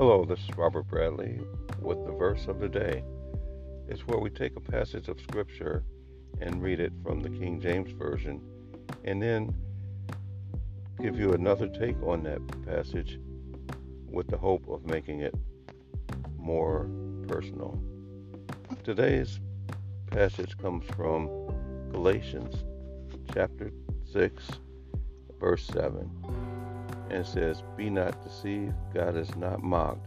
Hello, this is Robert Bradley with the verse of the day. It's where we take a passage of scripture and read it from the King James Version and then give you another take on that passage with the hope of making it more personal. Today's passage comes from Galatians chapter 6, verse 7 and says, Be not deceived, God is not mocked.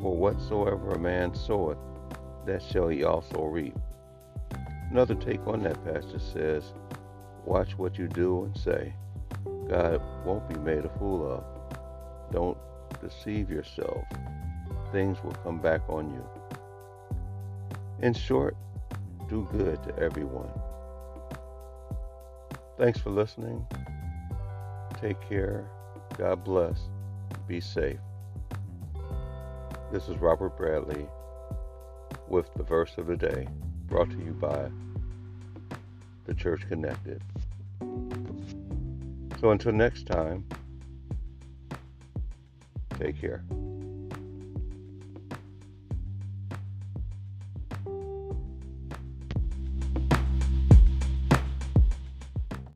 For whatsoever a man soweth, that shall he also reap. Another take on that passage says, Watch what you do and say. God won't be made a fool of. Don't deceive yourself. Things will come back on you. In short, do good to everyone. Thanks for listening. Take care God bless. Be safe. This is Robert Bradley with the verse of the day brought to you by the Church Connected. So until next time, take care.